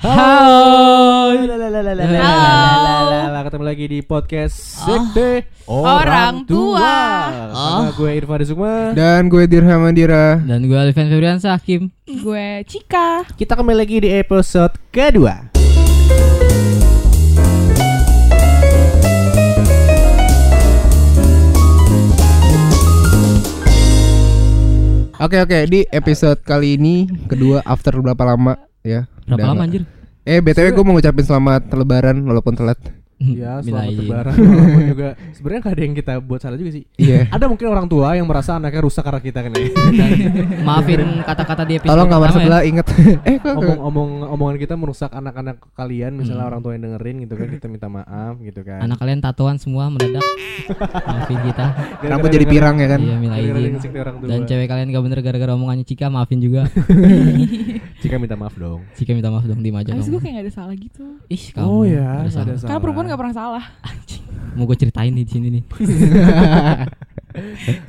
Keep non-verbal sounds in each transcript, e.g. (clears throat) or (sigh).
Hai. Halo. Ketemu lagi di podcast Oh. Sekte Orang Tua. Sama gue Irfan Sukma. Dan gue Dirham Mandira. Dan gue Alvin Febrian Hakim Gue Cika. Kita kembali lagi di episode kedua. Oke oke di episode kali ini kedua after berapa lama ya? Berapa lama anjir? Eh btw gue mau ngucapin selamat lebaran walaupun telat. Ya, Minta selamat lebaran. (laughs) Walaupun juga sebenarnya gak ada yang kita buat salah juga sih. Iya. Ada mungkin orang tua yang merasa anaknya rusak karena kita kan ya. (laughs) Maafin (laughs) kata-kata di episode Tolong kamar pertama ya. sebelah inget. eh kok Omong-omong omongan kita merusak anak-anak kalian, misalnya Hmm. orang tua yang dengerin gitu kan, kita minta maaf gitu kan. Anak kalian tatoan semua mendadak Maafin kita rambut jadi pirang ya kan? Iya. Dan cewek kalian gak bener gara-gara omongannya Cika Maafin juga Cika minta maaf dong. Cika minta maaf dong Diem aja Abis gue dong kayak gak ada salah gitu. Ih kamu Oh ya, ada salah. ada Karena perempuan gak pernah salah. Mau gue ceritain nih di sini nih (laughs)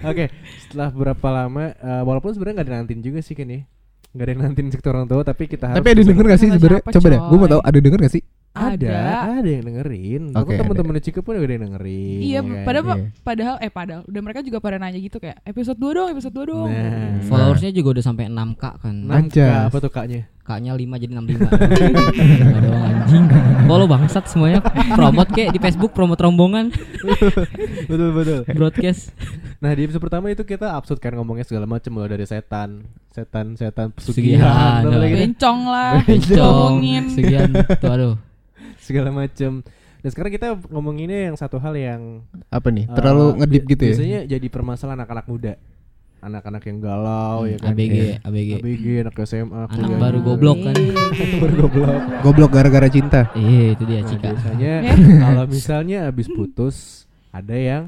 Oke, setelah berapa lama, eh, walaupun sebenarnya nggak dinantin juga sih kan ya, nggak ada yang nantin sektor orang tua, tapi kita harus. Tapi ada denger gak sih sebenarnya? Coba deh, gue mau tahu ada denger gak sih? Ada, Ada. yang dengerin. Oke, teman-teman Cika pun ada yang dengerin. Iya, ya kan? padahal Iya. padahal eh padahal udah mereka juga pada nanya gitu kayak episode 2 dong, episode 2 dong. Nah, Followersnya juga udah sampai 6k kan enam K, apa tuh kaknya? Kaknya 5 jadi 65 Nggak doang anjing Follow bangsat semuanya Promote kek di Facebook Promote rombongan betul betul. Broadcast Nah di episode pertama itu kita absurd kan ngomongnya segala macam mulai dari setan, setan, setan, Pesugihan, nih? Bencong lah. Bencong. Sekian Tuh aduh segala macam. Dan sekarang kita ngomonginnya yang satu hal yang Apa nih? eh, Terlalu ngedip bi- gitu ya? Biasanya jadi permasalahan anak-anak muda, anak-anak yang galau ya kan. ABG Iya. ABG ABG, anak SMA, Anak kuliah baru goblok kan (laughs) baru goblok. Goblok gara-gara cinta. Iya itu dia Nah, Cika biasanya Eh. (laughs) kalau misalnya habis putus ada yang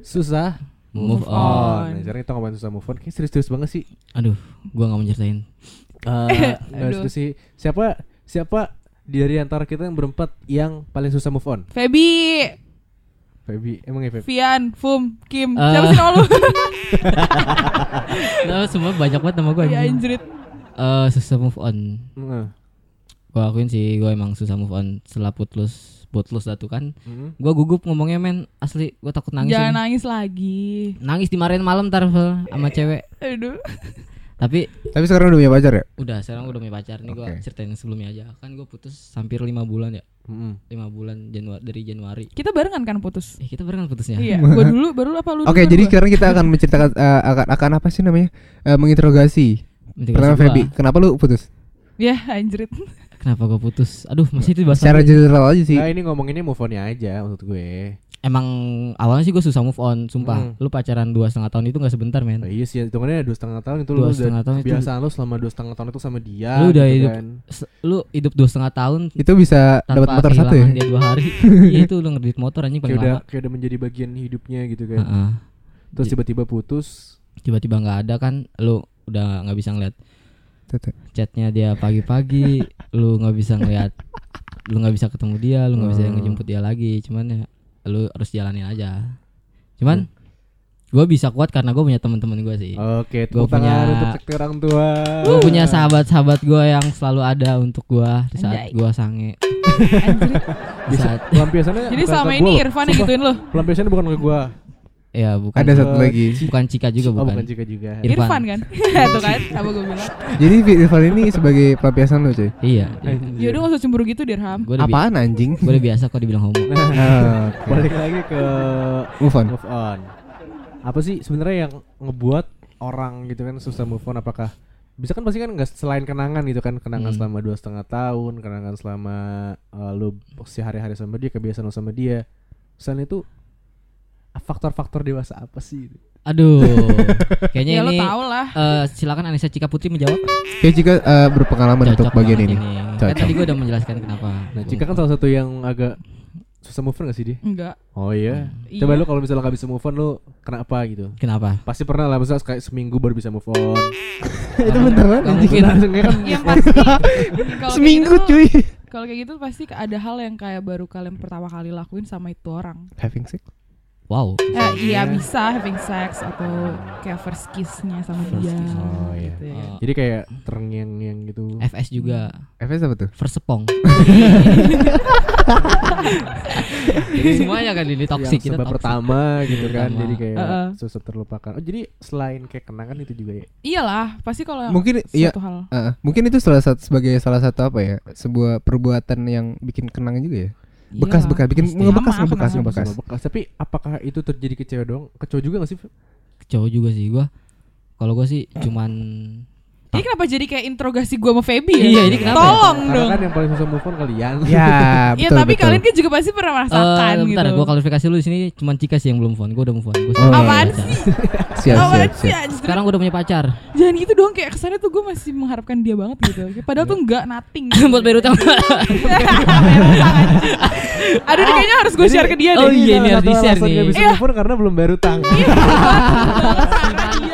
susah Move on. on Nah, sekarang kita ngomongin susah move on, kayak serius-serius banget sih. Aduh Gua gak mau ceritain Eh, (laughs) nggak Aduh. serius sih. Siapa siapa dari antara kita yang berempat yang paling susah move on? Feby, Feby, emang ya Feby? Vian, Fum, Kim. Eh. Siapa sih nama lu? (laughs) Nah, semua banyak banget nama gue Ya anjrit. Eh susah move on Heeh. Gue akuin sih gue emang susah move on Setelah putus Putus tuh kan Mm. Gue gugup ngomongnya men Asli gue takut nangis Jangan ini. nangis lagi. Nangis dimarahin malam ntar sama cewek Aduh. (laughs) Tapi Tapi sekarang udah punya pacar ya? udah sekarang udah punya pacar Nih gue Oke. ceritain yang sebelumnya aja Kan gue putus hampir lima bulan ya Mm-mm. lima bulan Januari dari Januari Kita barengan kan putus. Eh kita barengan putusnya Iya, (laughs) gua dulu baru apa lu? Oke, dulu, jadi gua? sekarang kita akan menceritakan eh, akan, akan apa sih namanya? Eh, menginterogasi. Integrasi Pertama gua. Feby, kenapa lu putus? Ya anjrit. Kenapa gue putus Aduh masih itu bahasa Secara general aja sih. Nah, ini ngomonginnya move onnya aja maksud gue. Emang awalnya sih gue susah move on Sumpah Hmm. Lu pacaran dua setengah tahun itu gak sebentar men Nah, iya sih, hitungannya dua setengah tahun itu Dua lu udah setengah tahun itu- kebiasaan lu selama dua setengah tahun itu sama dia. Lu udah gitu hidup kan. Lu hidup dua setengah tahun Itu bisa dapat motor satu ya? dia dua hari (laughs) Iya itu lu ngedit motor anjing Kayak paling udah lama kayak udah menjadi bagian hidupnya gitu kan. Heeh. Terus Ji- tiba-tiba putus. Tiba-tiba nggak ada kan Lu udah nggak bisa ngeliat chatnya dia pagi-pagi Lu nggak bisa ngeliat Lu nggak bisa ketemu dia Lu nggak bisa Hmm. ngejemput dia lagi Cuman ya Lu harus jalanin aja Cuman Gue bisa kuat karena gue punya teman-teman gue sih Oke, tangan punya- untuk orang tua. Gue punya sahabat-sahabat gue yang selalu ada untuk gue Di saat gue sange. (laughs) Di Bisa saat pelampiasannya Jadi selama ini. Irfan yang gituin lu. Pelampiasannya bukan ke gua. Ya bukan Ada satu lagi. Bukan Cika juga Oh, bukan, bukan Cika juga. Irfan. Irfan kan? (laughs) Tuh kan, apa gue bilang. Jadi Irfan ini sebagai pelampiasan lu, cuy. Iya. Yaudah gak usah cemburu gitu Dirham. Gue udah, bi- Apaan anjing? gua udah biasa kok dibilang homo (laughs) Ah, oke. Balik lagi ke Move on. move on. Apa sih sebenarnya yang ngebuat orang gitu kan susah move on? Apakah bisa kan pasti kan nggak selain kenangan gitu kan kenangan Hmm. selama dua setengah tahun, kenangan selama uh, lu sehari-hari sama dia, kebiasaan lu sama dia. Selain itu faktor-faktor dewasa apa sih? Aduh (laughs) Kayaknya Ya lo ini tau lah. eh, Silakan Anissa Cika Putri menjawab Kayak jika eh, berpengalaman untuk Cocok bagian banget ini. Kan tadi gue udah menjelaskan kenapa Nah, Cika kan salah satu yang agak susah move on gak sih dia? Enggak. Oh iya. Iya. Coba lu kalau misalnya nggak bisa move on lu kenapa gitu? Kenapa? Pasti pernah lah misalnya kayak seminggu baru bisa move on. (laughs) Itu Gak anjing. Langsungnya kan Yang pasti (laughs) kalau Seminggu gitu, cuy. Kalau kayak gitu pasti ada hal yang kayak baru kalian pertama kali lakuin sama itu orang. Having sex. Wow. Eh, iya bisa having sex atau kayak first kiss-nya sama First dia. kiss. Oh, iya. gitu ya. Oh, Jadi kayak terngiang-ngiang gitu. FS juga FS apa tuh? first sepong. (laughs) Semuanya kan ini toxic yang kita sebab toxic. pertama gitu kan. Pertama. Jadi kayak Heeh. susah terlupakan. Oh, jadi selain kayak kenangan itu juga ya. Iyalah, pasti kalau Mungkin iya hal. Uh, mungkin itu salah satu sebagai salah satu apa ya sebuah perbuatan yang bikin kenangan juga ya bekas Iyalah. bekas bikin pasti. ngebekas Sama, ngebekas ngebekas Sama bekas. Tapi apakah itu terjadi ke cewek dong? Ke cowok juga gak sih? Cowok juga sih gua. Kalau gua sih cuman Ini kenapa jadi kayak interogasi gua sama Feby ya? Iya, ini kenapa ya? Tolong Karena dong. kan yang paling susah move on kalian. (laughs) ya Iya, betul tapi betul. kalian kan juga pasti pernah merasakan gitu. bentar, gua klarifikasi dulu di sini cuman Cika sih yang belum move on. Gua udah move on. Gua Oh, Apaan pacar. sih? (laughs) siap Apaan siap sih siap? Sekarang gua udah punya pacar. Jangan gitu dong kayak kesannya tuh gue masih mengharapkan dia banget gitu. (laughs) Padahal tuh enggak nothing. Buat bayar utang. Aduh ini kayaknya harus gue share ke dia Oh deh. iya, ini harus di-share nih. bisa Iya. move on karena belum bayar utang.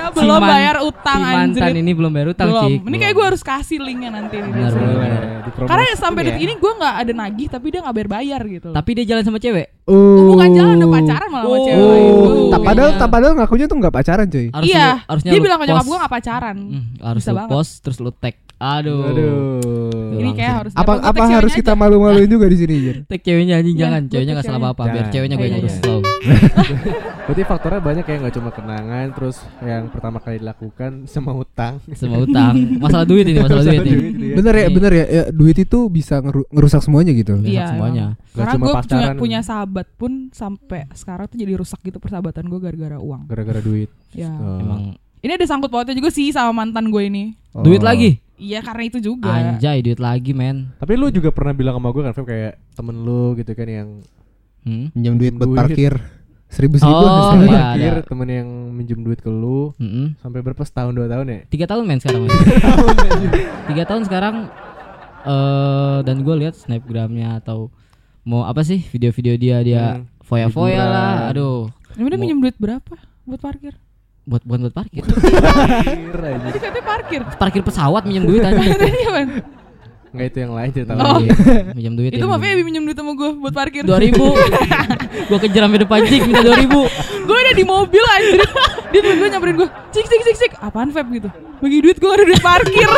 Si belum man- bayar utang si mantan anjir. ini belum bayar utang, Belum. Cik. Ini kayak gue harus kasih linknya nanti nih. Benar, benar, benar. Karena sampai ya. detik ini gue nggak ada nagih tapi dia nggak bayar bayar gitu. Tapi dia jalan sama cewek. Oh, bukan jalan udah pacaran malah sama cewek. Oh, itu. tak padahal tak padahal ngakunya tuh nggak pacaran cuy. Harus Iya, lu- harusnya dia bilang ke nyokap gue gak pacaran. Hmm, harus Bisa lu banget. post terus lu tag. Aduh. Aduh. Ini kayak harus Apa apa harus kita malu-maluin juga di sini Jir? (laughs) Tag ceweknya anjing Iya, jangan, ceweknya enggak salah apa-apa, biar ceweknya gue yang Iya, ngurus iya. slow. (laughs) Berarti faktornya banyak ya nggak cuma kenangan, terus yang pertama kali dilakukan sama utang. Semua utang. (laughs) Masalah duit ini, masalah duit ini. ya. Bener ya, Ini- bener ya, ya, duit itu bisa ngeru- ngerusak semuanya gitu. Iya, Iya, semuanya. Gak Karena cuma gue punya, pacaran. punya sahabat pun sampai sekarang tuh jadi rusak gitu persahabatan gue gara-gara uang. Gara-gara duit. Ya. Oh. Emang Ini ada sangkut pautnya juga sih sama mantan gue ini. duit Oh. lagi. Iya karena itu juga. Anjay, duit lagi, men. Tapi lu juga pernah bilang sama gue kan, Feb, kayak temen lu gitu kan yang Hmm? Duit buat Duit. parkir seribu seribu. Oh, iya, parkir, ada. temen yang minjem duit ke lu Mm-mm. sampai berapa setahun dua tahun ya? Tiga tahun men sekarang. (laughs) Tiga tahun sekarang eh dan gue lihat snapgramnya atau mau apa sih video-video dia dia Hmm, foya-foya lah. Aduh, Ini udah minjem duit berapa buat parkir? Buat buat buat parkir. Tadi katanya (laughs) parkir. parkir pesawat minjem duit aja. (laughs) Tadi? Enggak itu yang lain cerita Oh. lagi. (laughs) minjem duit Itu ya, mah minjem. Feby minjem duit sama gue buat parkir. dua ribu gue kejar sampai depan cik minta dua ribu gue udah di mobil anjir. Dia tiba-tiba nyamperin gue. Cik cik cik cik. Apaan Feb gitu? Bagi duit gue ada duit parkir.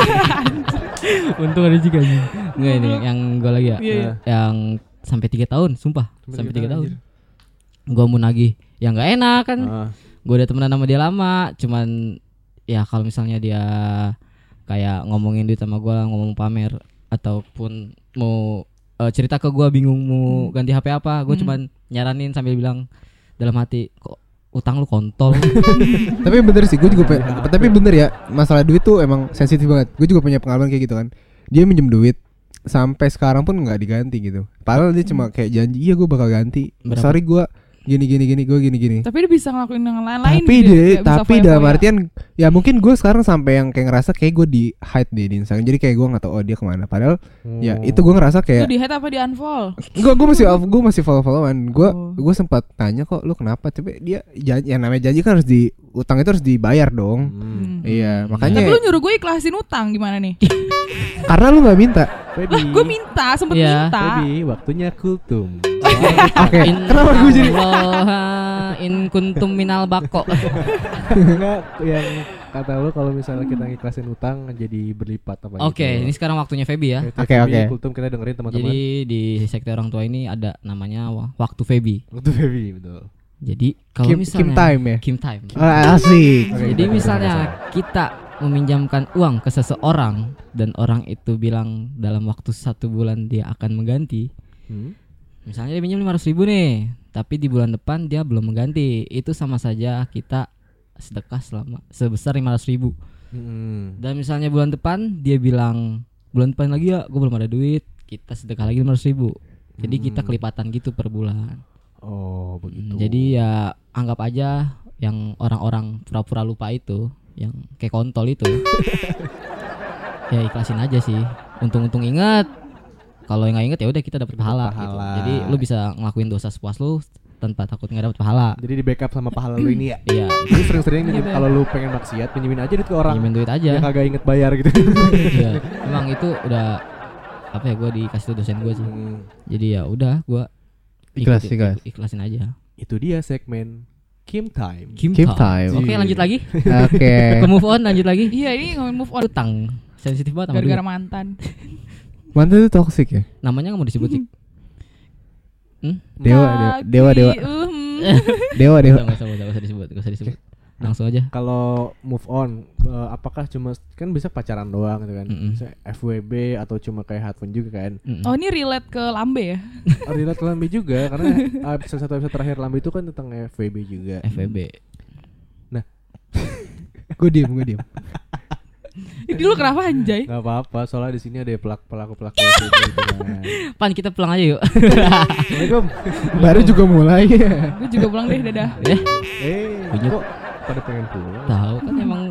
untung ada cik aja nggak ini yang gue lagi ya Iya, iya. yang sampai tiga tahun sumpah Sampai sampai tiga tiga tahun, tahun gue mau nagih yang nggak enak kan Ah, gue udah temenan sama dia lama cuman ya kalau misalnya dia kayak ngomongin duit sama gue ngomong pamer ataupun mau eh, cerita ke gue bingung mau ganti HP apa gue Hmm. cuman nyaranin sambil bilang dalam hati kok utang lu kontol (laughs) tapi bener sih, gue juga pe- tapi bener ya masalah duit tuh emang sensitif banget. Gue juga punya pengalaman kayak gitu kan. Dia minjem duit sampai sekarang pun nggak diganti gitu. Padahal dia cuma kayak janji, iya gue bakal ganti. Berapa? Sorry gue gini gini gini gue gini gini. tapi dia bisa ngelakuin dengan lain-lain. tapi gitu, deh, bisa tapi dalam foya-foya. artian ya mungkin gue sekarang sampai yang kayak ngerasa kayak gue di hide deh di Instagram. Jadi kayak gue nggak tahu oh dia ke mana. Padahal ya oh. itu gue ngerasa Lu kayak di hate apa di unfollow? gue gue masih gue masih follow followan. Gue Oh. gue sempat tanya kok lu kenapa? Tapi dia janji, yang namanya janji kan harus di utang itu harus dibayar dong. Hmm. Iya Tapi makanya lu nyuruh gue ikhlasin utang gimana nih? karena lu nggak minta. Lah gue minta, sempet Iya. minta. Baby, waktunya kultum. (laughs) Oke. Kenapa gue jadi Allah in kuntum minal bako Enggak yang kata lu kalau misalnya kita ngikhlasin utang jadi berlipat apa Oke, ini sekarang waktunya Feby ya. Oke, Oke, oke. Kultum kita dengerin teman-teman. Jadi di sekte orang tua ini ada namanya wa- waktu Feby. Untuk baby betul. Jadi kalau Kim, misalnya Kim time ya. Kim time. Ah, asik. Jadi misalnya kita meminjamkan uang ke seseorang dan orang itu bilang dalam waktu satu bulan dia akan mengganti. Hmm? Misalnya dia pinjam 500 ribu nih, tapi di bulan depan dia belum mengganti. Itu sama saja kita sedekah selama sebesar 500 ribu. Hmm. Dan misalnya bulan depan dia bilang bulan depan lagi ya, gue belum ada duit. Kita sedekah lagi 500 ribu. Jadi kita Hmm. kelipatan gitu per bulan. Oh, begitu. Jadi ya anggap aja yang orang-orang pura-pura lupa itu, yang kayak kontol itu. (laughs) ya ikhlasin aja sih. Untung-untung ingat. Kalau yang nggak inget ya udah kita dapat pahala, gitu. Pahala. Jadi lu bisa ngelakuin dosa sepuas lu tanpa takut nggak dapat pahala. Jadi di backup sama pahala lu ini ya. (clears throat) Iya, Jadi sering-sering minjem- Gitu ya. kalau lu pengen maksiat pinjemin aja duit ke orang pinjemin duit aja. yang kagak inget bayar gitu. (laughs) Iya, (laughs) emang itu udah apa ya gue dikasih tuh dosen gue sih. Hmm. Jadi ya udah gue Ikhlas, ikhlas. ikhlasin aja. itu dia segmen Kim Time. Kim, Kim time. time. Oke, lanjut lagi. Oke. (laughs) Ke move on lanjut lagi. Iya ini move on Utang sensitif banget sama gara-gara mantan. Mantan itu toxic ya? Namanya nggak mau disebut sih. (laughs) Hmm? Dewa, dewa, dewa, dewa, Tapi, um, dewa, dewa. Nggak usah, nggak usah, nggak usah disebut, nggak usah disebut. Langsung aja. Kalau move on, eh, apakah cuma kan bisa pacaran doang gitu kan? Mm-mm. Bisa FWB atau cuma kayak husband juga kan? Mm-mm. Oh ini relate ke lambe ya? (laughs) Relate Lambe juga karena (laughs) episode satu episode terakhir Lambe itu kan tentang FWB juga. FWB. (laughs) Gue diem, gue diem. Ini lu kenapa anjay? Gak apa-apa, soalnya di sini ada pelaku pelaku pelaku gitu kan. Pan kita pulang aja yuk. Assalamualaikum. Baru juga mulai. Gue juga pulang deh dadah. eh, Eh, Lanjut. kok pada pengen pulang? tahu kan emang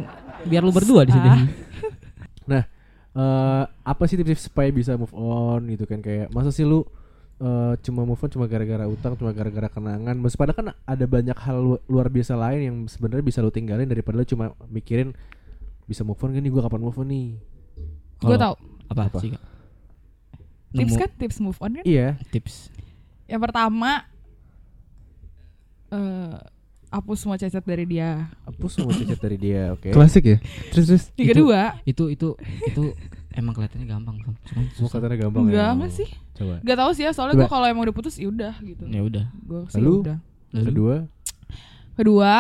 biar lu berdua di sini. (laughs) Ah. Eh, apa sih tips supaya bisa move on gitu kan kayak masa sih lu eh, cuma move on cuma gara-gara utang cuma gara-gara kenangan Mas padahal kan ada banyak hal lu- luar biasa lain yang sebenarnya bisa lu tinggalin daripada lu cuma mikirin bisa move on gak nih gua kapan move on nih Gue tau Apa, Apa? sih? Tips kan tips move on kan? iya Tips. Yang pertama eh hapus semua cacat dari dia. hapus semua chat dari dia oke Klasik ya? Terus, terus. Yang Itu- kedua, Itu itu itu emang kelihatannya gampang, semua susah. katanya gampang enggak ya enggak sih. coba Gak tahu sih ya, soalnya gue kalau emang udah putus ya udah gitu. Ya udah. Gue sih Lalu? udah. Lalu kedua Kedua,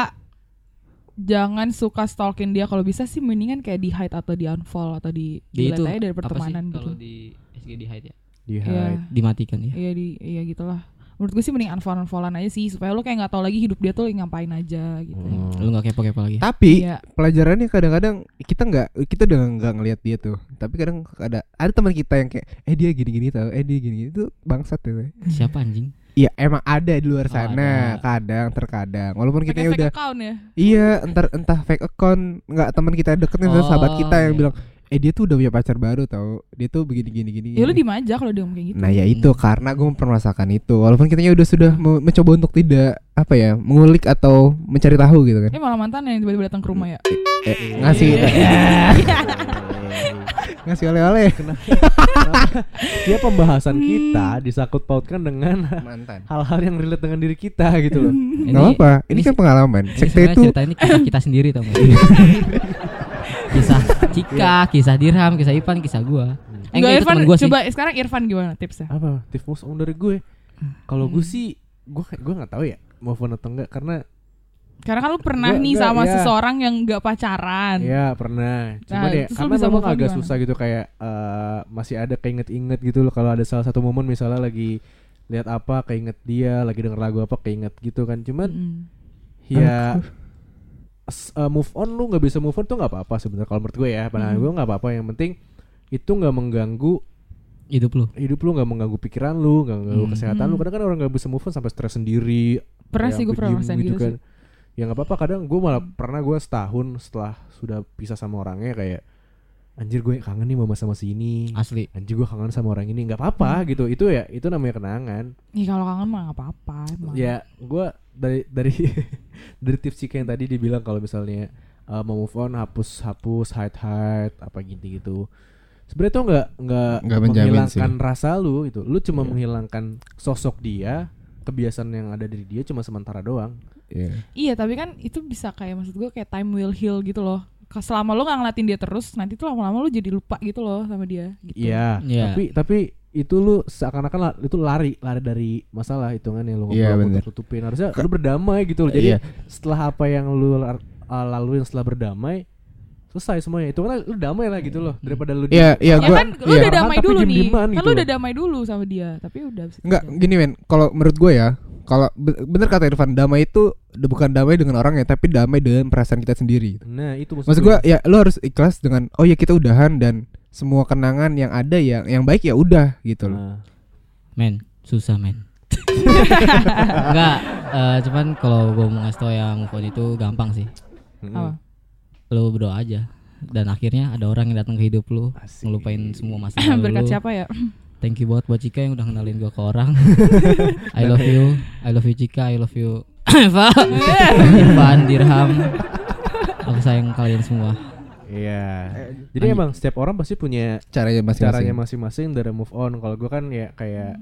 jangan suka stalking dia kalau bisa sih mendingan kayak di hide atau di unfollow atau di delete aja dari apa sih pertemanan kalau gitu. di SG di hide ya? di Iya, hide Dimatikan ya. iya di iya gitulah. Menurut gue sih mending unfollow unfollowan aja sih supaya lu kayak nggak tahu lagi hidup dia tuh lagi ngapain aja gitu. Oh. Lu nggak kepo-kepo lagi. Tapi Iya. pelajarannya kadang-kadang kita nggak kita udah nggak ngelihat dia tuh. Tapi kadang ada ada teman kita yang kayak eh dia gini-gini tau, eh dia gini-gini itu bangsat tuh. Siapa anjing? Iya emang ada di luar Oh, sana, ada. kadang terkadang. Walaupun kita fake udah account ya. iya entar entah fake account nggak teman kita deket nih sahabat Oh, kita yang iya. bilang eh dia tuh udah punya pacar baru tau. Dia tuh begini gini gini Ya lu gini." diem aja kalau dia ngomong kayak gitu. Nah ya itu karena gue mempermasakan itu. Walaupun kita udah sudah me- mencoba untuk tidak Apa ya Mengulik atau mencari tahu gitu kan. Ini malah mantan yang tiba-tiba datang ke rumah ya. eh, Ngasih. (laughs) Ngasih oleh-oleh. Dia pembahasan kita disangkut pautkan dengan Mantan. hal-hal yang relate dengan diri kita gitu loh. (laughs) Ini- Gak apa Ini ini kan pengalaman. Ini Sekte itu cerita ini kisah kita sendiri tau (laughs) kisah Cika, kisah Dirham, kisah Ipan, kisah gua. Eh, Enggak enggak, itu Irfan, gua sih. coba sekarang Irfan gimana tipsnya? apa tips move on dari gue kalau gue sih gue gue nggak tahu ya move on atau enggak karena Karena kan lu pernah Gua- nih gua- sama iya. seseorang yang gak pacaran. ya pernah cuma Nah, lu karena memang on agak gimana? susah gitu kayak eh, masih ada keinget-inget gitu loh kalau ada salah satu momen misalnya lagi lihat apa keinget dia lagi denger lagu apa keinget gitu kan cuman Mm-mm. ya s- eh, move on lu nggak bisa move on tuh nggak apa-apa sebenarnya kalau menurut gue ya pandangan Hmm. gue nggak apa-apa yang penting itu nggak mengganggu Hidup lu. hidup lu nggak mengganggu pikiran lu nggak mengganggu Hmm. kesehatan lu Hmm. kadang kan orang nggak bisa move on sampai stres sendiri Pernah ya sih gue pernah ngerasain gitu, kan sih. ya nggak apa-apa kadang gue malah pernah gue setahun setelah sudah pisah sama orangnya kayak anjir gue kangen nih sama sama si ini Asli. anjir gue kangen sama orang ini nggak apa-apa gitu itu ya itu namanya kenangan Ih kalau kangen mah gak apa-apa ya gue dari dari (laughs) dari tips Cika yang tadi dibilang kalau misalnya uh, mau move on hapus hapus hide hide apa gitu gitu sebenarnya tuh nggak nggak Nggak menghilangkan sih. rasa lu itu lu cuma Iya. menghilangkan sosok dia kebiasaan yang ada dari dia cuma sementara doang Iya. Iya tapi kan itu bisa kayak maksud gue kayak time will heal gitu loh. Selama lu gak ngeliatin dia terus, nanti tuh lama-lama lu jadi lupa gitu loh sama dia. Gitu. Iya, Iya. tapi tapi itu lu seakan-akan la- itu lari lari dari masalah hitungannya lu Iya, ngobrol bener. tutupin harusnya lu berdamai gitu loh. Jadi Iya. setelah apa yang lu uh, laluin setelah berdamai selesai semuanya. Itu kan lu damai lah gitu loh daripada lu di- Iya, iya Ya gua kan lu iya. udah damai Tapi dulu nih. Kan gitu lu loh. udah damai dulu sama dia, tapi udah Enggak, udah. gini men, kalau menurut gue ya, kalau be- bener kata Irfan, damai itu bukan damai dengan orangnya, tapi damai dengan perasaan kita sendiri. Nah, itu Maksud gue ya lo harus ikhlas dengan oh ya kita udahan dan semua kenangan yang ada yang yang baik ya udah gitu loh. Nah, Men, susah men. (laughs) Enggak, eh, cuman kalau gue mau ngasih tau yang move on itu gampang sih. Apa? Lu berdoa aja. Dan akhirnya ada orang yang datang ke hidup lu, Asik. ngelupain semua masa (laughs) lalu Berkat lu. siapa ya? Thank you buat buat Cika yang udah kenalin gua ke orang. (laughs) I love you, I love you Cika, I love you (coughs) Eva, Irfan, Dirham. Aku sayang kalian semua. Iya. Jadi emang setiap orang pasti punya Caranya masing-masing. caranya masing-masing dari move on. Kalau gue kan ya kayak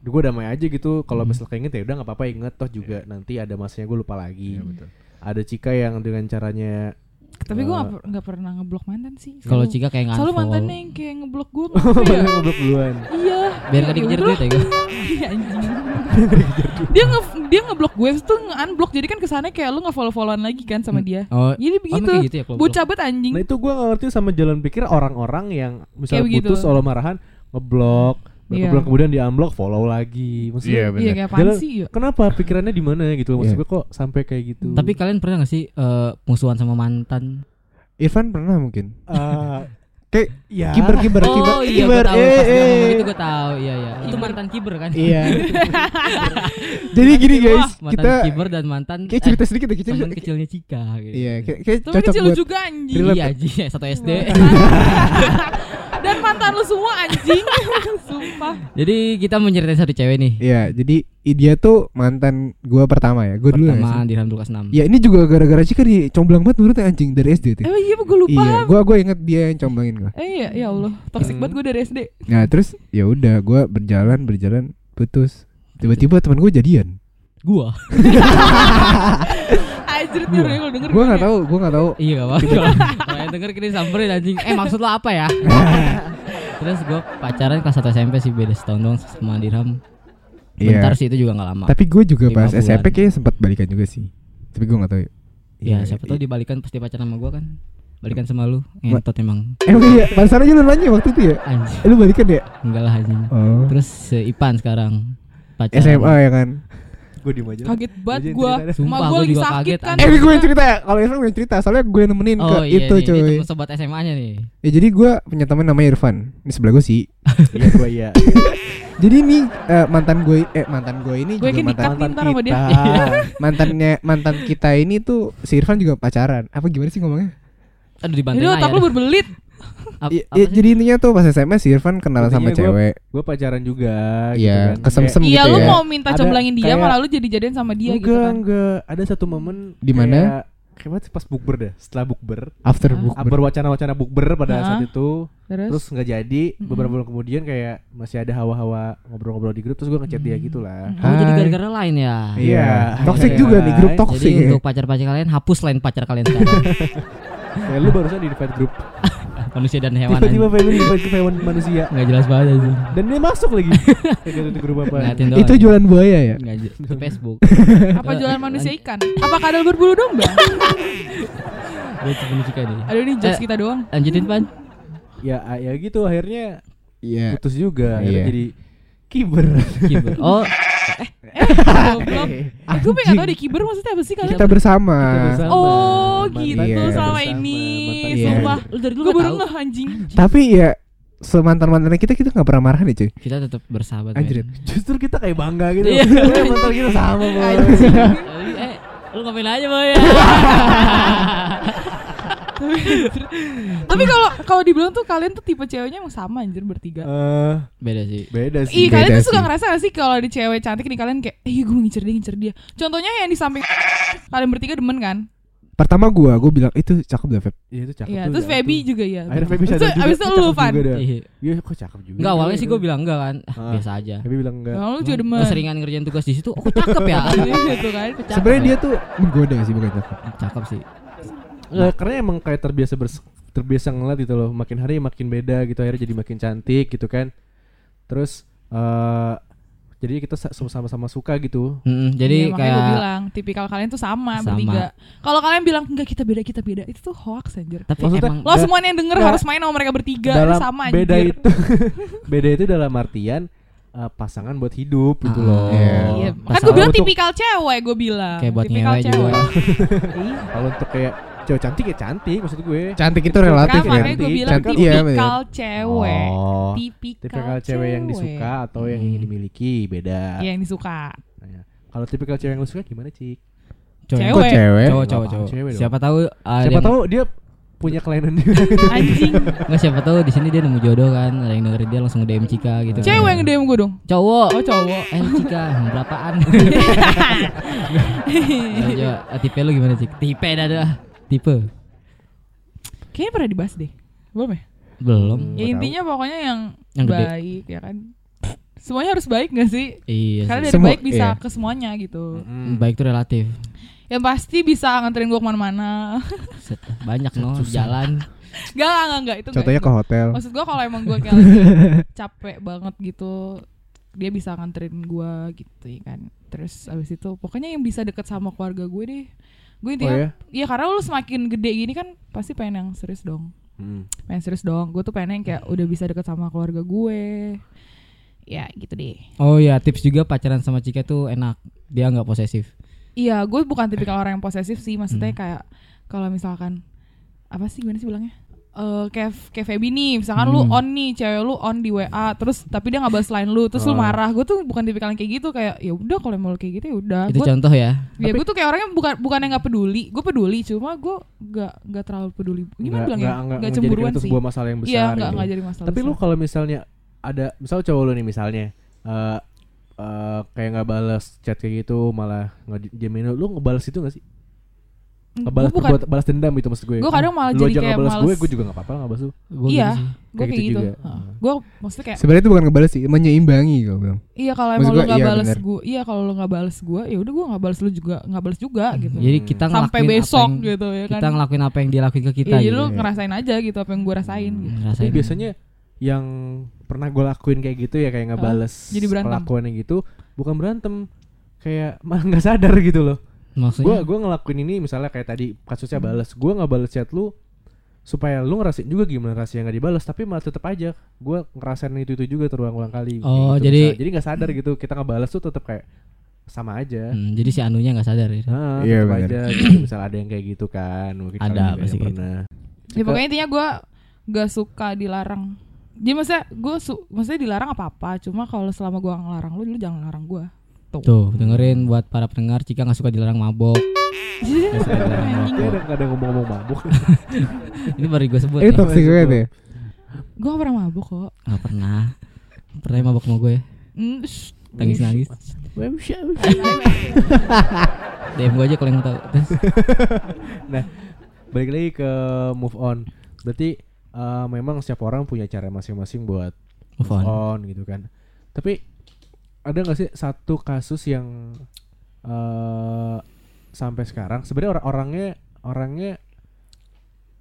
gue damai aja gitu. Kalau Hmm. misalnya keinget ya udah nggak apa-apa inget toh juga nanti ada masanya gue lupa lagi. Iya, betul. Ada Cika yang dengan caranya Tapi gue Eh. gak, nggak pernah ngeblok mantan sih. Kalau Selalu- Cika kayak Selalu nganfol. mantannya yang kayak ngeblok gue ya? ngobrol duluan. Iya. Biar gak dikejar duit ya gue. Iya anjing. dia nge dia ngeblok gue terus tuh nge-unblock jadi kan kesannya kayak lu nge-follow-followan lagi kan sama dia. Oh, Jadi oh, begitu. kayak gitu ya Bocah banget anjing. Nah itu gue gak ngerti sama jalan pikir orang-orang yang misalnya putus solo marahan ngeblok, berapa Iya. bulan kemudian di unblock follow lagi. Maksudnya Iya, Iya benar. kayak Jalan- sih ya? kenapa pikirannya di mana gitu? Maksud Iya. gue kok sampai kayak gitu. Tapi kalian pernah gak sih eh, musuhan sama mantan? Irfan pernah mungkin. Eh, (laughs) Kayak ya. kiber kiber kiber oh iya gue kiber. tahu eh, ngomong eh. itu gue tahu iya iya itu mantan kiber kan Iya. (laughs) Jadi gini guys, mantan kita kiber dan mantan kayak cerita sedikit ya, kita teman kecilnya Cika gitu Iya, kayak, kayak Tapi cocok kecil buat juga anjing. iya aja satu SD (laughs) Dan mantan lu semua anjing. Sumpah. jadi kita menceritain satu cewek nih Iya, jadi dia tuh mantan gua pertama ya. Gua dulu ya. pertama sih? di Ramdul kelas 6 Ya ini juga gara-gara Cika di comblang banget menurut anjing dari SD tuh. Eh iya gue lupa. Iya, gua gua inget dia yang comblangin gua. Eh iya ya Allah, toxic Hmm. banget gue dari SD. Nah, terus ya udah gua berjalan berjalan putus. Tiba-tiba teman gua jadian. gua (laughs) Anjir kalau denger Gua nggak ya? tahu, gua nggak tahu. iya gak apa-apa (laughs) kalau yang denger kita samperin anjing eh maksud lo apa ya (laughs) terus gua pacaran kelas 1 SMP sih beda setahun doang sama Dirham Iya. bentar sih itu juga gak lama Tapi gue juga pas bulan. SMP kayaknya sempat balikan juga sih. Tapi gua nggak tahu. ya siapa tahu dibalikan pasti pacaran sama gua kan balikan sama lu ngentot emang Emang iya, pantesan aja lu nanya waktu itu ya. anjing Eh, Lu balikan ya? enggak lah anjing Oh. terus Ipan sekarang pacaran SMA ya kan? Gue diem aja. Kaget banget gue. Sama gue gua lagi juga sakit kaget, kan. Eh, gue yang cerita ya. Kalau Irfan gue yang cerita, soalnya gue yang nemenin ke Oh iya itu nih, cuy. ini temen sobat SMA-nya nih. Ya jadi gue punya teman namanya Irfan. (laughs) (laughs) Ini sebelah gue sih. Iya gue iya. Jadi nih eh, mantan gue eh mantan gue ini Gue juga mantan ntar sama dia. (laughs) mantannya mantan kita ini tuh si Irfan juga pacaran. Apa gimana sih ngomongnya? Aduh dibantuin Jadi lah otak lu berbelit. Ap- sih? jadi intinya tuh pas SMA si Irfan kenal sama cewek. Gue pacaran juga. Iya, gitu kan. kesem-sem Iya gitu lu ya. mau minta comblangin dia kayak- malah lu jadi jadian sama dia enggak, gitu kan. enggak. Ada satu momen Di mana? kayak- pas bukber deh. Setelah bukber, After Ah. book. ah, berwacana-wacana bukber pada Hah? saat itu. Terus, Terus nggak jadi. Mm-mm. Beberapa bulan kemudian kayak masih ada hawa-hawa ngobrol-ngobrol di grup. Terus gue ngechat dia gitu lah. Mm. Oh jadi gara-gara lain ya. Iya. Iya. Toxic Iya. juga nih grup toxic. Jadi ya. untuk pacar-pacar kalian hapus lain pacar kalian sekarang. (laughs) Kayak lu barusan di invite grup. (laughs) Manusia dan hewan. Tiba-tiba invite ke hewan manusia. Nggak jelas banget aja. Dan dia masuk lagi. Gitu grup apa. Itu jualan buaya ya? Itu Facebook. apa jualan manusia ikan? Apa kadal berbulu domba? (laughs) Dia cuma nih. Aduh ini jokes Eh. kita doang. Lanjutin Pan. Ya ya gitu akhirnya Iya. putus juga. Akhirnya Iya. jadi kiber. Kiber. Oh, Goblok. Eh gue pengen tau deh kiber maksudnya apa sih kalian? Kita bersama. Kita bersama. Oh Mantan gitu Iya. selama bersama, ini. mantan Iya. Sumpah. lu dari dulu Gue baru tahu. ngeh anjing. Tapi ya semantan mantannya kita kita nggak pernah marah nih cuy. Kita tetap bersahabat. Anjir. men. Justru kita kayak bangga gitu. Iya. (laughs) Eh, mantan kita sama, (laughs) Boy. (laughs) Eh, lu ngapain aja boy ya? (laughs) Tapi kalau kalau dibilang tuh kalian tuh tipe ceweknya emang sama anjir bertiga. Eh, Beda sih. beda sih. Iya kalian beda tuh suka ngerasa gak sih kalau di cewek cantik nih kalian kayak eh gue ngincer dia ngincer dia. Contohnya yang di samping (laughs) kalian bertiga demen kan? Pertama gua, gua bilang itu cakep dah Feb. Iya itu cakep Iya, tuh, terus Feby tuh. juga ya. Akhirnya Feby sadar itu- juga. Abis itu "Eh, lu dah." Iya. Iya kok cakep juga. Enggak awalnya Iya, sih gue bilang enggak kan. Ah, biasa aja. Feby bilang enggak. Kalau lu juga demen. Keseringan ngerjain tugas di situ, oh kok cakep ya. (laughs) gitu kan. Sebenarnya ya. dia tuh menggoda sih bukan cakep. cakep sih. Nggak, karena emang kayak terbiasa bers- terbiasa ngeliat gitu loh. Makin hari makin beda gitu akhirnya jadi makin cantik gitu kan. Terus eh jadi kita sa- sama-sama suka gitu. Mm-mm, jadi makanya kayak gue bilang tipikal kalian tuh sama, Sama. bertiga. Kalau kalian bilang enggak kita beda kita beda itu tuh hoax anjir. tapi Maksudnya- emang Lo semuanya yang denger harus main sama mereka bertiga dalam sama anjir. beda itu (laughs) beda itu dalam artian eh, pasangan buat hidup gitu Ah, loh. iya. Iya, kan gue bilang tipikal cewek gue bilang. Kayak buat tipikal juga. (laughs) Iya. Kalau untuk kayak cewek cantik ya cantik maksud gue. Cantik itu relatif Kan ya. makanya gue bilang Cantik, iya, tipikal cewek. Oh. Tipikal, Tipikal cewek yang disuka atau yang ingin dimiliki beda. Iya yang disuka. Nah, ya. Kalau tipikal cewek yang lu suka gimana, Cik? cowok Cewek. Kok cewek? cowok cowok cowok. cewek? Siapa tahu ada Siapa yang- tahu dia punya kelainan juga. (laughs) Anjing. Nggak siapa tahu di sini dia nemu jodoh kan, ada yang dengerin dia langsung DM Cika gitu. kan. Cewek yang DM gue dong. Cowok. Oh cowok. Eh Cika, (laughs) berapaan? Ya, (laughs) coba, eh, tipe lu gimana Cik? Tipe dah dah. Tipe. Kayaknya pernah dibahas deh. Belum ya? Belum. Ya intinya pokoknya yang, Yang gede. baik ya kan. Semuanya harus baik gak sih? Iya. Karena dari Semua- baik bisa iya. ke semuanya gitu. Mm. Baik itu relatif. Yang pasti bisa nganterin gue ke mana-mana. Banyak no Susah. jalan. Gak, gak, gak, gak. Itu Contohnya itu. ke hotel. Maksud gue kalau emang gue kayak (laughs) capek banget gitu, dia bisa nganterin gue gitu ya kan. Terus abis itu, pokoknya yang bisa deket sama keluarga gue deh. Gue Oh intinya, ya? iya karena lu semakin gede gini kan pasti pengen yang serius dong. Mm. Pengen serius dong. Gue tuh pengen yang kayak udah bisa deket sama keluarga gue. Ya gitu deh. Oh ya tips juga pacaran sama Cika tuh enak. Dia nggak posesif. Iya, gue bukan tipikal orang yang posesif sih. Maksudnya Hmm. kayak kalau misalkan apa sih gimana sih bilangnya? Eh kayak kayak Feby nih, misalkan lu Hmm. on nih, cewek lu on di WA, terus tapi dia nggak balas line lu, terus lu Oh. marah. Gue tuh bukan tipikal yang kayak gitu, kayak ya udah kalau mau lu kayak gitu ya udah. Itu Gue contoh ya. ya gue tuh kayak orangnya bukan bukan yang nggak peduli, gue peduli, cuma gue nggak nggak terlalu peduli. Gimana Nggak- bilangnya? nggak- nggak Nggak cemburuan itu sih. sebuah masalah yang besar Iya, nggak gitu. nggak jadi masalah. Tapi lu besar. kalau misalnya ada misal cowok lu nih misalnya eh eh, kayak nggak balas chat kayak gitu malah ngejamin lu, lu ngebales itu gak sih? Ngebalas gua bukan, buat balas dendam itu maksud gue. gue kadang malah lu jadi aja kayak balas gue, gue juga gak apa-apa nggak balas lu. Gua Iya, gitu sih. gue Kayak kayak gitu gitu. juga. Heeh. Gue maksudnya kayak Sebenarnya itu bukan ngebales sih, menyeimbangi gue bilang. Iya kalau emang lu nggak iya, balas gue, iya kalau lu nggak balas gue, ya udah gue nggak balas lu juga, nggak balas juga gitu. Jadi kita Sampai ngelakuin besok apa yang, gitu ya kan. Kita ngelakuin apa yang dia lakuin ke kita Iya, jadi gitu. lu ya. ngerasain aja gitu apa yang gue rasain Hmm, gitu. Tapi ngerasain. biasanya yang pernah gue lakuin kayak gitu ya kayak ngebales jadi berantem. kelakuannya gitu bukan berantem kayak malah nggak sadar gitu loh gue Maksudnya gua ngelakuin ini misalnya kayak tadi kasusnya balas gue nggak balas chat lu supaya lu ngerasain juga gimana rasanya nggak dibalas tapi malah tetap aja gue ngerasain itu itu juga terulang-ulang kali kayak Oh, gitu, jadi- misalnya. jadi nggak sadar gitu kita ngebalas tuh tetap kayak sama aja Hmm, jadi si anunya nggak sadar ya. Nah, Iya, tetep aja gitu. misal ada yang kayak gitu kan mungkin Ada, pasti kayak pernah Ya pokoknya intinya gue gak suka dilarang. Jadi maksudnya gue su maksudnya dilarang apa apa, cuma kalau selama gue ngelarang lu, lu jangan larang gue. Tuh. Tuh dengerin buat para pendengar Cika nggak suka dilarang mabok. (laughs) Dia ada nggak ada ngomong-ngomong mabuk (laughs) Ini baru gue sebut. Eh ya. toxic banget ya. Gue gak pernah mabuk kok. Nggak pernah. Pernah mabok sama gue. Shh. Nangis nangis. (laughs) DM gue aja kalau yang mau tahu. Nah balik lagi ke move on berarti eh, memang setiap orang punya cara masing-masing buat move on. gitu kan tapi ada nggak sih satu kasus yang eh sampai sekarang sebenarnya orang-orangnya orangnya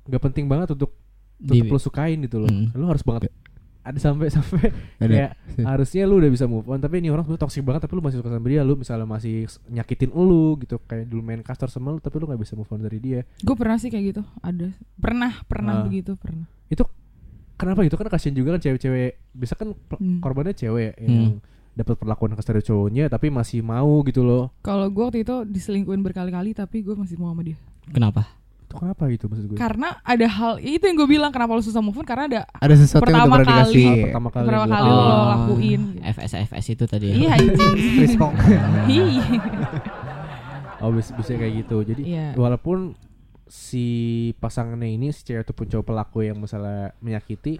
nggak penting banget untuk tetap lu sukain gitu loh Hmm. lu harus banget ada sampai sampai Ada. kayak (laughs) harusnya lu udah bisa move on tapi ini orang tuh toxic banget tapi lu masih suka sama dia lu misalnya masih nyakitin lu gitu kayak dulu main kastor sama lu tapi lu nggak bisa move on dari dia Gue pernah sih kayak gitu. Ada. Pernah, pernah Ah. begitu, pernah. kenapa gitu kan kasian juga kan cewek-cewek bisa kan Hmm. korbannya cewek yang dapat perlakuan kasar dari cowoknya tapi masih mau gitu loh Kalau gue waktu itu diselingkuhin berkali-kali, tapi gue masih mau sama dia. Kenapa? itu kenapa gitu maksud gue Karena ada hal itu yang gue bilang kenapa lu susah move on karena ada Ada sesuatu yang udah Pertama kali. dikasih. Pertama kali Pertama kali gua- lo Oh, lakuin. FS FS itu tadi ya. Iya anjing. Respon. (laughs) Iya. oh bisa, bisa kayak gitu jadi Iya. walaupun si pasangannya ini si cewek ataupun cowok pelaku yang misalnya menyakiti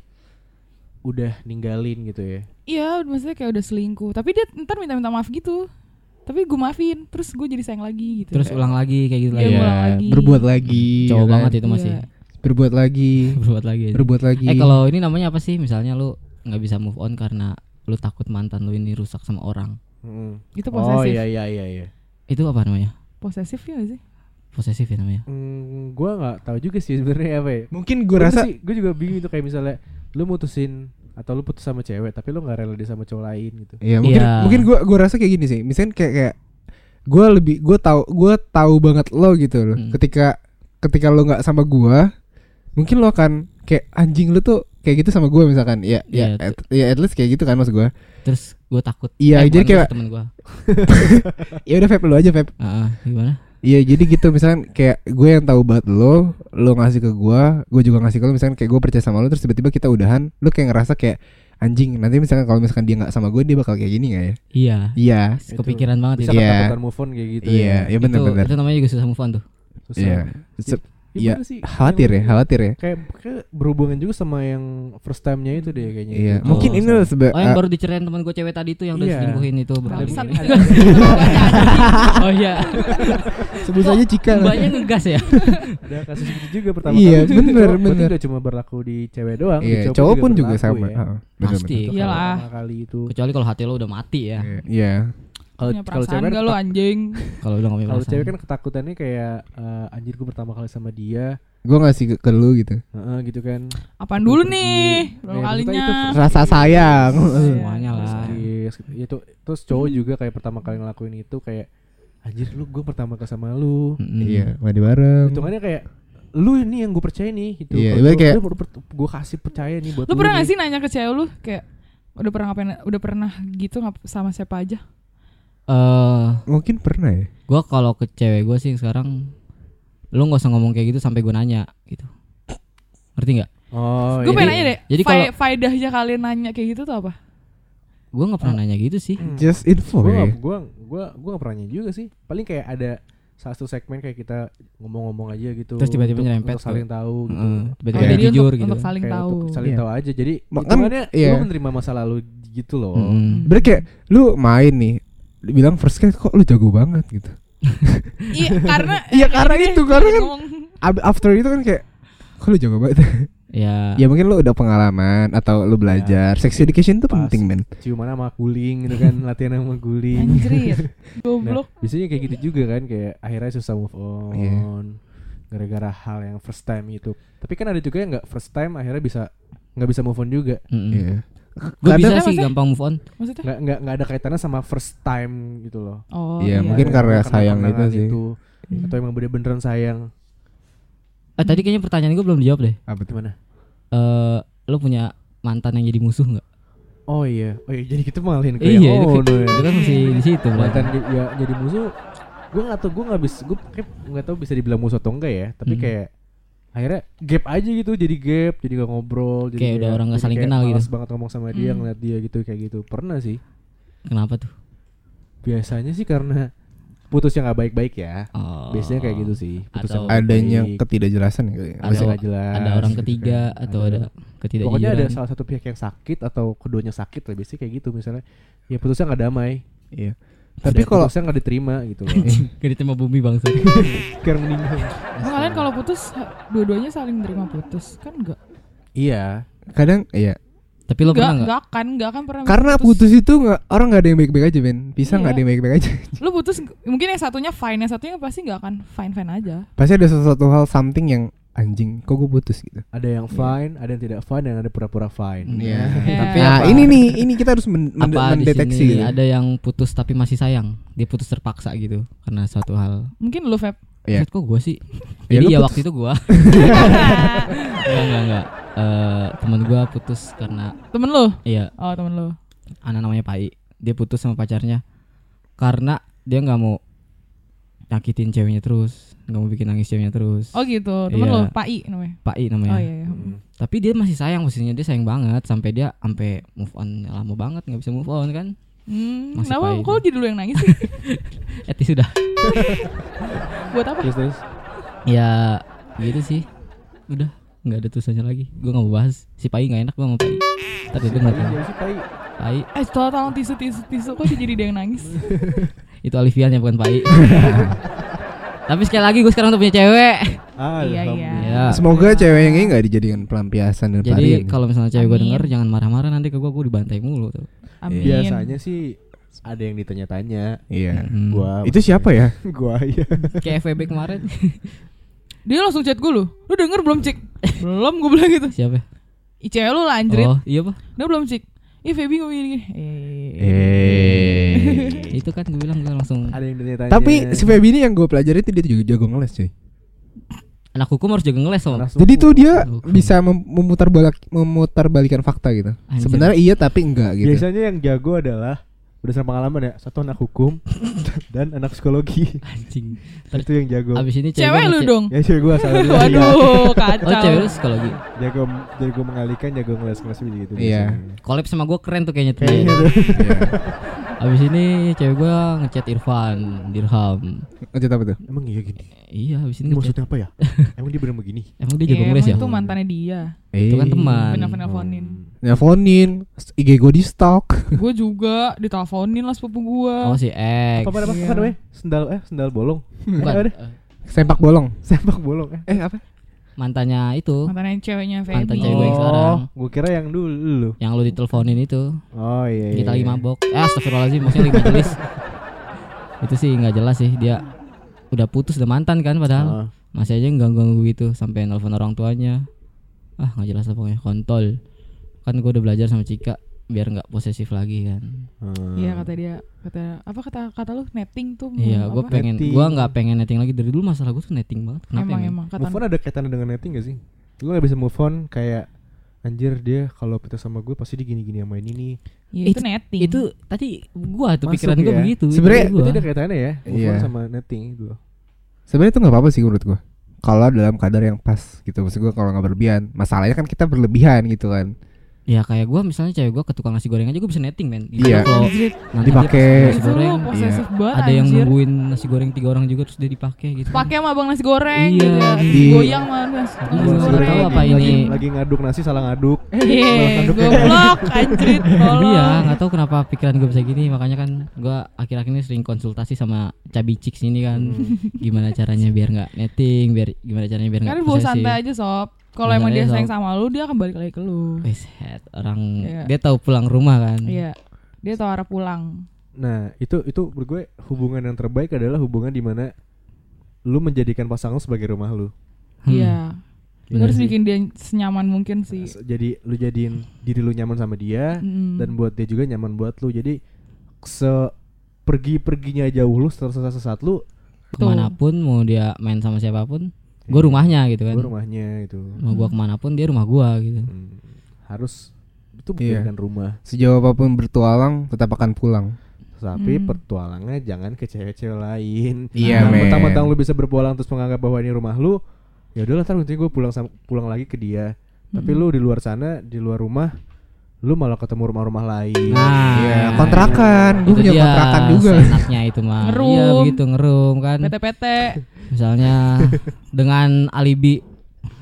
udah ninggalin gitu ya Iya, maksudnya kayak udah selingkuh. Tapi dia ntar minta-minta maaf gitu. Tapi gue maafin, terus gue jadi sayang lagi gitu. Terus ulang lagi kayak gitu Iya, lagi. ulang lagi. Berbuat lagi. Cowok ya kan? banget itu masih. Iya. Berbuat lagi. (laughs) Berbuat lagi. aja. Berbuat lagi. Eh kalau ini namanya apa sih? Misalnya lu nggak bisa move on karena lu takut mantan lu ini rusak sama orang. Mm. Itu oh posesif. iya iya iya iya Itu apa namanya? Posesif ya sih? Posesif ya namanya. Hmm, gue nggak tahu juga sih sebenarnya apa ya Mungkin gue rasa gue juga bingung tuh kayak misalnya lu mutusin atau lu putus sama cewek tapi lu nggak rela dia sama cowok lain gitu Iya mungkin Iya. mungkin gua gua rasa kayak gini sih. Misalnya kayak kayak gua lebih gua tahu gua tahu banget lo gitu loh. Hmm. Ketika ketika lo nggak sama gua, mungkin lo akan kayak anjing lu tuh kayak gitu sama gua misalkan. Ya ya Iya, at, ya at least kayak gitu kan maksud gua. Terus gue takut. Iya, Eh, jadi kayak- temen gue. (laughs) Ya udah Feb lu aja Feb. gimana? Iya jadi gitu misalkan kayak gue yang tahu banget lo, lo ngasih ke gua, gue juga ngasih ke lo misalkan kayak gue percaya sama lo terus tiba-tiba kita udahan, lo kayak ngerasa kayak anjing nanti misalkan kalau misalkan dia nggak sama gue dia bakal kayak gini nggak ya? Iya. Iya. Itu. Kepikiran banget bisa itu. Iya. move on kayak gitu Iya, ya iya benar itu, benar. itu namanya juga susah move on tuh. Susah. Iya. Iya, sih? khawatir ya, khawatir ya. Kayak, kayak berhubungan juga sama yang first time-nya itu deh kayaknya. Iya, Itu. mungkin Oh, ini sama. loh sebe- Oh yang ah, baru diceritain teman gue cewek tadi tuh yang udah Iya. selingkuhin itu berarti. Ada- (laughs) (laughs) oh iya. sebut saja Cika. Mbaknya ngegas ya. (laughs) ada kasus gitu juga pertama Iya, berarti bener. nggak cuma berlaku di cewek doang, di Iya, cowok pun juga sama. ya. Heeh, bener, Pasti. Iyalah. kali itu. Kecuali kalau hati lo udah mati ya. Iya. Iya. Kalau kalau cewek kan gak lu ketak- anjing Kalau udah ngomong kalau cewek kan ketakutannya kayak eh, anjir gue pertama kali sama dia, Gue ngasih ke, ke lu gitu. Heeh, gitu kan. Apaan dulu Pergi. nih Eh, kalinya itu Rasa sayang. semuanya Terus lah. gitu. Ya, tuh- terus cowok juga kayak pertama kali ngelakuin itu kayak anjir lu gue pertama kali sama lu. Mm-mm. Iya, mandi bareng. Hitungannya kayak lu ini yang gue percaya nih gitu. Iya, ibarat lu- kayak- lu gue kasih percaya nih buat Lu pernah nih. gak sih nanya ke cewek lu Kayak Udah pernah ngapain Udah pernah gitu sama siapa aja Eh, Mungkin pernah ya. gua kalau ke cewek gue sih sekarang lu nggak usah ngomong kayak gitu sampai gue nanya gitu. Ngerti nggak? Oh, Gue iya. pengen nanya deh jadi fa- kalau- Faedahnya kalian nanya kayak gitu tuh apa Gue nggak pernah nanya gitu sih. Hmm. Just info Gue ya. gak, gua, gua, gua gak pernah nanya juga sih Paling kayak ada salah satu segmen kayak kita ngomong-ngomong aja gitu Terus tiba-tiba untuk- nyerempet untuk saling tahu gitu Heeh, tiba-tiba dia jadi jujur untuk, gitu. untuk saling Kayak tahu untuk saling Iya. tahu aja Jadi Ma- kan, hitungannya iya. lu menerima masa lalu gitu loh Mm-mm. Berarti kayak lu main nih bilang first kali kok lu jago banget gitu. (laughs) Iya karena (laughs) Iya, eh, karena itu, karena kan- After itu kan kayak kok lu jago banget. (laughs) Ya. ya mungkin lu udah pengalaman atau lu belajar. Sex education itu Pas. penting men. Ciuman sama guling gitu kan Latihan sama guling Anjrit Nah, Goblok biasanya kayak gitu juga kan kayak akhirnya susah move on Iya. gara-gara hal yang first time itu. Tapi kan ada juga yang nggak first time akhirnya bisa nggak bisa move on juga. Mm-mm. Iya. Gue bisa sih maksudnya- gampang move on. Maksudnya Nggak nggak nggak ada kaitannya sama first time gitu loh. Oh Iya, iya mungkin karena sayang itu sih. Hmm. Atau emang bener-beneran sayang. Eh tadi kayaknya pertanyaan gue belum dijawab deh. Apa tuh? Gimana? Eh lu punya mantan yang jadi musuh nggak? Oh iya, oh iya jadi kita mengalihin ke Iya, yang itu, oh, no, ya. itu kan masih di situ Mantan j- ya jadi musuh. Gue nggak tahu, gue nggak bisa, gue nggak tahu bisa dibilang musuh atau enggak ya. Tapi Hmm. kayak akhirnya gap aja gitu, jadi gap, jadi gak ngobrol. Jadi Kayak udah orang nggak jadi saling kayak kenal gitu. banget ngomong sama dia, Hmm. ngeliat dia gitu kayak gitu. Pernah sih. Kenapa tuh? Biasanya sih karena putus yang gak baik-baik ya. Oh. Biasanya kayak gitu sih. Putus Atau- yang Adanya baik, ketidakjelasan ya. Ada- yang nggak jelas. Ada orang gitu ketiga kan. atau ada ketidakjujuran. Pokoknya ada salah satu pihak yang sakit atau keduanya sakit lah biasanya kayak gitu misalnya. Ya putusnya nggak damai. Iya. Tapi kalau putusnya nggak diterima gitu loh. Gak diterima bumi bangsa. (laughs) Sekarang meninggal. Emang kalian kalau putus Dua-duanya saling terima putus Kan enggak Iya. kadang iya. Tapi lo Enggak pernah nggak? Enggak kan Enggak kan pernah Karena putus itu nggak orang nggak ada yang baik-baik aja men. Bisa nggak Iya. ada yang baik-baik aja. Lu putus Mungkin yang satunya fine Yang satunya pasti enggak akan fine-fine aja Pasti ada sesuatu hal something yang anjing kok gue putus gitu. Ada yang fine, ada yang tidak fine, dan ada pura-pura fine. Iya. Iya. (laughs) Tapi Nah, apa? ini nih, ini kita harus men- men- apa di mendeteksi. sini gitu. ada yang putus tapi masih sayang dia putus terpaksa gitu karena suatu hal Mungkin lu Feb Iya. Maksud kok gue sih Ya, jadi ya putus. waktu itu gue (laughs) enggak enggak enggak Eh, temen gue putus karena Temen lu iya Oh temen lu anak namanya Pai dia putus sama pacarnya karena dia nggak mau nyakitin ceweknya terus nggak mau bikin nangis ceweknya terus Oh gitu Temen Iya. lu Pak I namanya Pai namanya Oh iya, iya. Hmm. tapi dia masih sayang posisinya dia sayang banget sampai dia sampai move on lama banget nggak bisa move on kan Hmm, Masih kenapa kok jadi lu yang nangis sih? (laughs) Eti sudah (laughs) Buat apa? Terus terus. ya gitu sih udah nggak ada tulisannya lagi gue nggak mau bahas si Pai nggak enak gue sama Pai tapi gue nggak tahu Iya Pai. Pai Eh tolong tolong tisu tisu tisu Kok jadi dia yang nangis? (laughs) itu Alifian ya bukan Pai tapi sekali lagi gue sekarang udah punya cewek Ah, Iya, iya. alhamdulillah. Ya. Semoga cewek yang ini nggak dijadikan pelampiasan dan jadi kalau misalnya cewek gue denger jangan marah-marah nanti ke gue gue dibantai mulu tuh Amin Biasanya sih ada yang ditanya-tanya. Iya. Hmm. Gua Itu siapa ya? (laughs) gua ya. kayak FVB kemarin (laughs) Dia langsung chat gue lu Lu denger belum cik? (laughs) belum gue bilang gitu siapa cewek lu lah anjrit oh iya pak Dia belum cik Ih Feby ngomong gini Eh Eh. itu kan gue bilang gue langsung Ada yang ditanya-tanya. Tapi si Feby ini yang gue pelajari itu dia juga jago ngeles cuy. anak hukum harus jaga ngeles om Anak Jadi tuh dia bisa mem- memutar balik memutar balikan fakta gitu. Anjir. Sebenarnya iya tapi enggak gitu. biasanya yang jago adalah berdasarkan pengalaman ya satu anak hukum (laughs) dan anak psikologi Anjing. (laughs) itu yang jago Abis ini Cewek gua lu dong. ya cewek gue salah (laughs) dua, iya. Waduh, kacau. Oh cewek lu psikologi. jago jago mengalihkan jago ngeles-ngeles gitu Iya. Collab sama gue keren tuh kayaknya tuh. kayaknya tuh Iya. Abis ini cewek gue ngechat Irfan, Dirham. Lanjut apa tuh? emang iya gini Iya, abis ini ngechat. maksudnya apa ya emang dia bener begini Emang dia Iya, jago ngeles ya? emang itu mantannya dia. Itu kan teman. Bener-bener Nelfonin, IG gue di stalk. (laughs) Gue juga diteleponin lah sepupu gue. Oh si X. apa apa apa, apa namanya sendal eh sendal bolong Bukan. Apa deh? eh, Sempak bolong. sepak bolong eh Eh apa? Mantannya itu, Mantannya ceweknya Feby. Mantan cewek gue yang sekarang. gue kira yang dulu yang lu diteleponin itu. oh iya, iya Kita lagi iya. mabok. Eh, astagfirullahaladzim, maksudnya lagi majelis. (laughs) itu sih nggak jelas sih dia udah putus udah mantan kan padahal Ah. masih aja ganggu-ganggu gitu sampai nelfon orang tuanya ah nggak jelas lah pokoknya kontol kan gue udah belajar sama Cika biar nggak posesif lagi kan Ah. Iya kata dia, kata apa kata kata lu netting tuh. iya gue pengen gue nggak pengen netting lagi dari dulu masalah gue tuh netting banget kenapa emang ya, emang kata move on ada kaitannya dengan netting gak sih gue gak bisa move on kayak anjir dia kalau putus sama gue pasti dia gini-gini sama ini nih Ya, itu, Itu- netting. itu tadi gua tuh Masuk pikiran gue ya. begitu Sebenarnya itu itu ada kaitannya ya move on Iya. sama netting itu Sebenarnya itu nggak apa-apa sih menurut gue. Kalau dalam kadar yang pas gitu. Maksud gue kalau nggak berlebihan. Masalahnya kan kita berlebihan gitu kan. Ya kayak gue misalnya cewek gue ke tukang nasi goreng aja gue bisa netting men Iya. kalau Anjir, nanti itu nasi goreng posesif banget ada yang anjir. nungguin nasi goreng tiga orang juga terus dia dipakai gitu pakai sama abang nasi goreng Iya, gitu ya. di- Goyang sama nasi, nasi Iya, goreng. tahu apa lagi, ini. lagi ngaduk nasi salah ngaduk (laughs) Iya, ya. goblok anjrit. tolong. iya nggak tahu kenapa pikiran gue bisa gini makanya kan gue akhir-akhir ini sering konsultasi sama cabi chicks ini kan Hmm. gimana caranya biar nggak netting biar gimana caranya biar nggak Kan bawa posesif santai aja sob. Kalau emang dia aja, sayang sama lu, dia akan balik lagi ke lu. Wes, head. orang Iya. dia tahu pulang rumah kan Iya. Dia tahu arah pulang. nah itu itu menurut gue hubungan yang terbaik adalah hubungan di mana lu menjadikan pasangan lu sebagai rumah lu Hmm, Iya. Lu bener harus sih. bikin dia senyaman mungkin sih. jadi lu jadiin diri lu nyaman sama dia Mm. dan buat dia juga nyaman buat lu jadi se pergi perginya jauh lu setelah sesat lu ke mana pun mau dia main sama siapa pun gue rumahnya gitu kan Gua rumahnya itu mau gua ke mana pun dia rumah gua gitu Hmm, harus itu Iya. bukan rumah Sejauh apa pun bertualang tetap akan pulang. tapi Hmm. pertualangnya jangan ke cewek-cewek lain Iya, Nah, men. mentang-mentang lu bisa berpulang terus menganggap bahwa ini rumah lu ya udahlah ntar nanti gue pulang pulang lagi ke dia tapi Mm-mm. lu di luar sana di luar rumah lu malah ketemu rumah-rumah lain Nah, Iya, kontrakan. Gue itu punya dia kontrakan juga. seenaknya itu mah Ngerum. iya begitu ngerum kan PT-PT. misalnya dengan alibi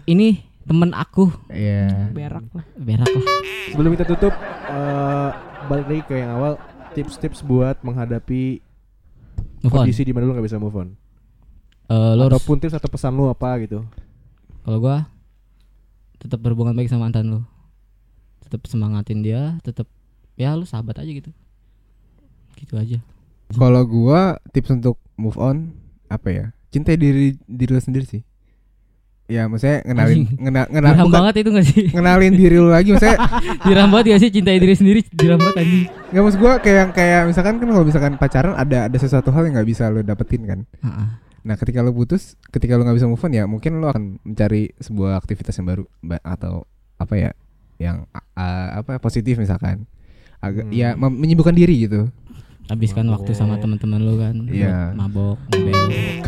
ini temen aku Iya. berak lah. berak lah sebelum kita tutup eh, balik lagi ke yang awal tips-tips buat menghadapi move on kondisi di mana lu nggak bisa move on Eh, lo harus ataupun tips atau pesan lu apa gitu kalau gua tetap berhubungan baik sama mantan lu tetap semangatin dia tetap ya lu sahabat aja gitu. Gitu aja. Kalau gua tips untuk move on apa ya? Cintai diri diri lu sendiri sih. Ya, maksudnya ngenalin ngena, ngena, bukan- banget itu gak sih? ngenalin diri lu lagi maksudnya (laughs) diram banget gak sih? Cintai diri sendiri diram banget anjing. Nggak maksud gua kayak yang kayak misalkan kan kalau misalkan pacaran ada ada sesuatu hal yang nggak bisa lu dapetin kan. Nah ketika lu putus ketika lu nggak bisa move on ya mungkin lu akan mencari sebuah aktivitas yang baru ba- atau apa ya yang a- apa positif misalkan. Agak Hmm. ya menyibukkan diri gitu. Habiskan waktu sama teman-teman lu kan. Iya. buat mabok ngebel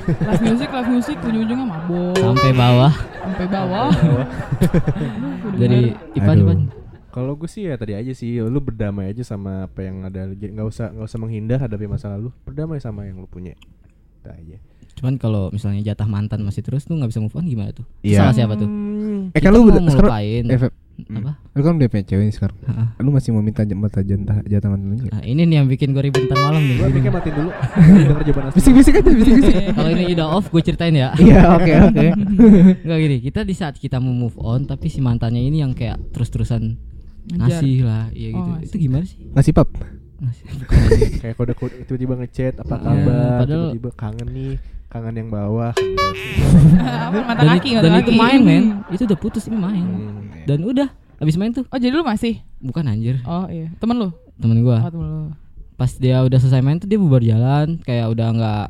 Live music, live music ujung-ujungnya mabok. Sampai bawah. Sampai bawah. dari Ipan Aduh. Ipan kalau gue sih ya tadi aja sih lu berdamai aja sama apa yang ada Jadi nggak usah nggak usah menghindar hadapi masa lalu berdamai sama yang lu punya. Itu aja. Cuman kalau misalnya jatah mantan masih terus tuh nggak bisa move on gimana tuh? Iya. salah siapa tuh? Eh kan Kita lu udah- sekarang ngelupain. Eh, hmm. apa lu kan udah punya cewek sekarang Heeh. lu masih mau minta jatah jatah jatah mantan lu? Nah, ini nih yang bikin gue ribet ntar malam nih. gue mikirnya matiin dulu (laughs) denger jawaban asli bisik-bisik aja (laughs) bisik-bisik Kalau ini udah off, gue ceritain ya. iya oke oke (laughs) Enggak gini, kita di saat kita mau move on, tapi si mantannya ini yang kayak terus-terusan ngasih lah, iya gitu. Oh, itu gimana sih? ngasih pap Ngasih. kayak kode kode tiba-tiba ngechat apa Iya, kabar padahal- tiba-tiba kangen nih kangen yang bawah Apa mata Dan, kaki, mata dan kaki. itu main men, itu udah putus ini main. Hmm. Dan udah, abis main tuh, Oh, jadi lu masih? bukan anjir, Oh, iya. Temen lu? temen Oh, gua. temen lu. Pas dia udah selesai main tuh dia bubar jalan, kayak udah nggak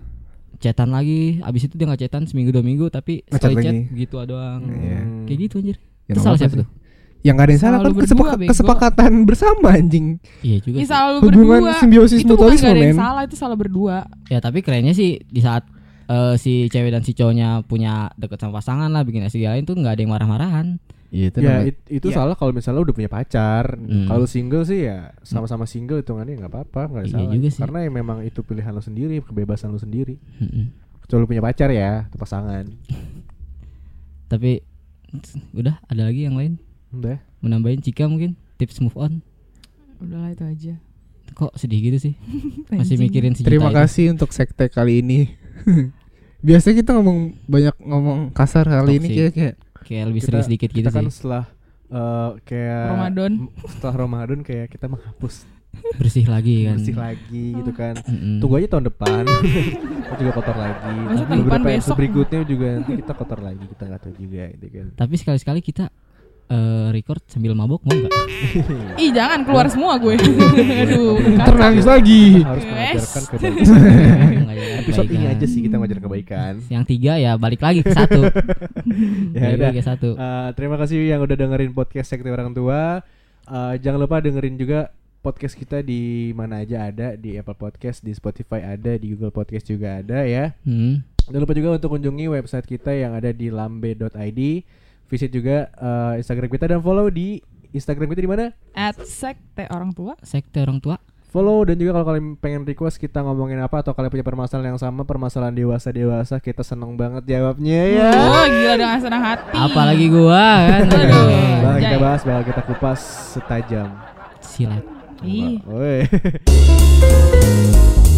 chatan lagi. Abis itu dia nggak chatan seminggu dua minggu, tapi sekali chat gitu doang. Iya. Hmm. Kayak gitu anjir. Ya, itu nggak salah siapa sih. tuh? yang gak ada yang salah kan kesepak- bego. kesepakatan bersama anjing. Iya juga sih. selalu Hubungan berdua. simbiosis itu bukan mutualisme, gak ada yang men. salah, itu salah berdua. Ya tapi kerennya sih di saat eh, si cewek dan si cowoknya punya deket sama pasangan lah bikin lain tuh nggak ada yang marah-marahan. Iya itu Ya namanya- it- itu Iya. salah kalau misalnya udah punya pacar. Hmm. Kalau single sih ya sama-sama single hitungannya nggak apa-apa, nggak ada Iya salah. juga sih. Karena ya memang itu pilihan lo sendiri, kebebasan lo sendiri. Mm-mm. Kecuali lo punya pacar ya, atau pasangan. (laughs) Tapi udah ada lagi yang lain Udah. menambahin Cika mungkin tips move on. Udahlah itu aja. Kok sedih gitu sih? (laughs) Masih mikirin si Terima Cita itu. kasih untuk sekte kali ini. (laughs) Biasanya kita ngomong banyak ngomong kasar kali ini kayak kayak Kayak lebih Kita- serius dikit gitu kita kan sih. setelah eh, kayak Ramadan. setelah Ramadan kayak kita menghapus Bersih lagi kan. bersih lagi gitu kan. Mm-mm. Tunggu aja tahun depan. (laughs) juga kotor lagi. Masa Tapi tahun depan beberapa episode besok? berikutnya juga nanti kita kotor lagi. Kita nggak tahu juga gitu kan. Tapi sekali-sekali kita eh, record sambil mabok mau nggak? (laughs) Ih jangan keluar semua gue. (laughs) Aduh. ternangis lagi. Harus mengajarkan kebaikan. (laughs) Ya, Episode ini aja sih kita mengajar kebaikan. Yang tiga ya balik lagi ke satu. Ya udah. ke satu. Eh, terima kasih yang udah dengerin podcast Sekte Orang Tua. Eh, jangan lupa dengerin juga podcast kita di mana aja ada di Apple Podcast, di Spotify ada, di Google Podcast juga ada ya. Hmm. Jangan lupa juga untuk kunjungi website kita yang ada di lambe.id. Visit juga eh, Instagram kita dan follow di Instagram kita di mana? At sekte orang tua. Sekte orang tua. Follow dan juga kalau kalian pengen request kita ngomongin apa atau kalian punya permasalahan yang sama, permasalahan dewasa-dewasa, kita seneng banget jawabnya ya. Oh gila dengan senang hati. Apalagi gua kan. Aduh. Bakal kita bahas, bakal kita kupas setajam. Silat. Ih. (laughs)